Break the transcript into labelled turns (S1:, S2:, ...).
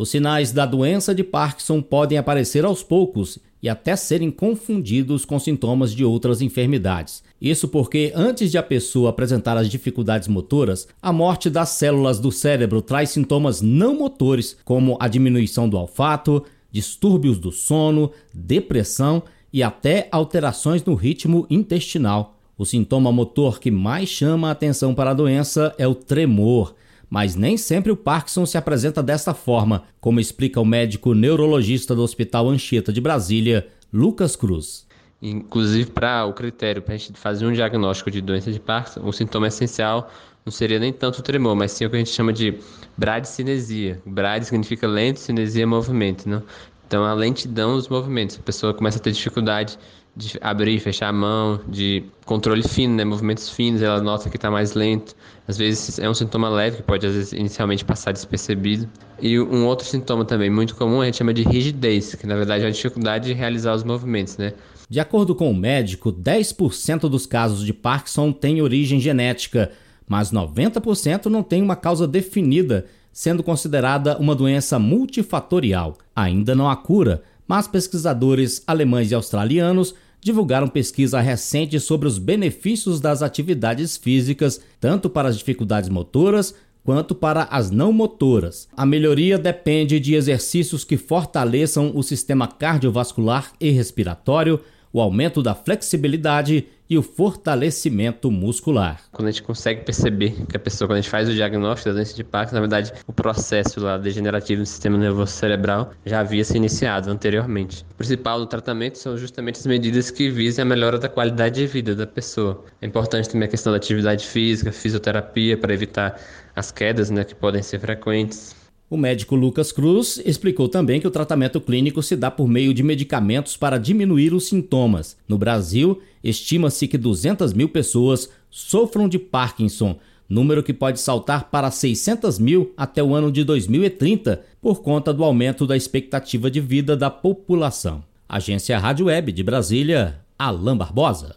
S1: Os sinais da doença de Parkinson podem aparecer aos poucos e até serem confundidos com sintomas de outras enfermidades. Isso porque, antes de a pessoa apresentar as dificuldades motoras, a morte das células do cérebro traz sintomas não motores, como a diminuição do olfato, distúrbios do sono, depressão e até alterações no ritmo intestinal. O sintoma motor que mais chama a atenção para a doença é o tremor, mas nem sempre o Parkinson se apresenta desta forma, como explica o médico neurologista do Hospital Anchieta de Brasília, Lucas Cruz.
S2: Inclusive, para o critério para a gente fazer um diagnóstico de doença de Parkinson, o sintoma essencial não seria nem tanto o tremor, mas sim o que a gente chama de bradicinesia. Brad significa lento, cinesia é movimento, né? Então, a lentidão dos movimentos. A pessoa começa a ter dificuldade de abrir e fechar a mão, de controle fino, né? movimentos finos, ela nota que está mais lento. Às vezes é um sintoma leve que pode, às vezes, inicialmente passar despercebido. E um outro sintoma também muito comum a gente chama de rigidez, que na verdade é a dificuldade de realizar os movimentos. Né?
S1: De acordo com o médico, 10% dos casos de Parkinson têm origem genética, mas 90% não tem uma causa definida, sendo considerada uma doença multifatorial. Ainda não há cura, mas pesquisadores alemães e australianos divulgaram pesquisa recente sobre os benefícios das atividades físicas, tanto para as dificuldades motoras quanto para as não motoras. A melhoria depende de exercícios que fortaleçam o sistema cardiovascular e respiratório, o aumento da flexibilidade e o fortalecimento muscular.
S2: Quando a gente consegue perceber que a pessoa, quando a gente faz o diagnóstico da doença de Parkinson, na verdade, o processo lá degenerativo do sistema nervoso cerebral já havia se iniciado anteriormente. O principal do tratamento são justamente as medidas que visem a melhora da qualidade de vida da pessoa. É importante também a questão da atividade física, fisioterapia para evitar as quedas, né, que podem ser frequentes.
S1: O médico Lucas Cruz explicou também que o tratamento clínico se dá por meio de medicamentos para diminuir os sintomas. No Brasil, estima-se que 200 mil pessoas sofram de Parkinson, número que pode saltar para 600 mil até o ano de 2030, por conta do aumento da expectativa de vida da população. Agência Rádio Web de Brasília, Alain Barbosa.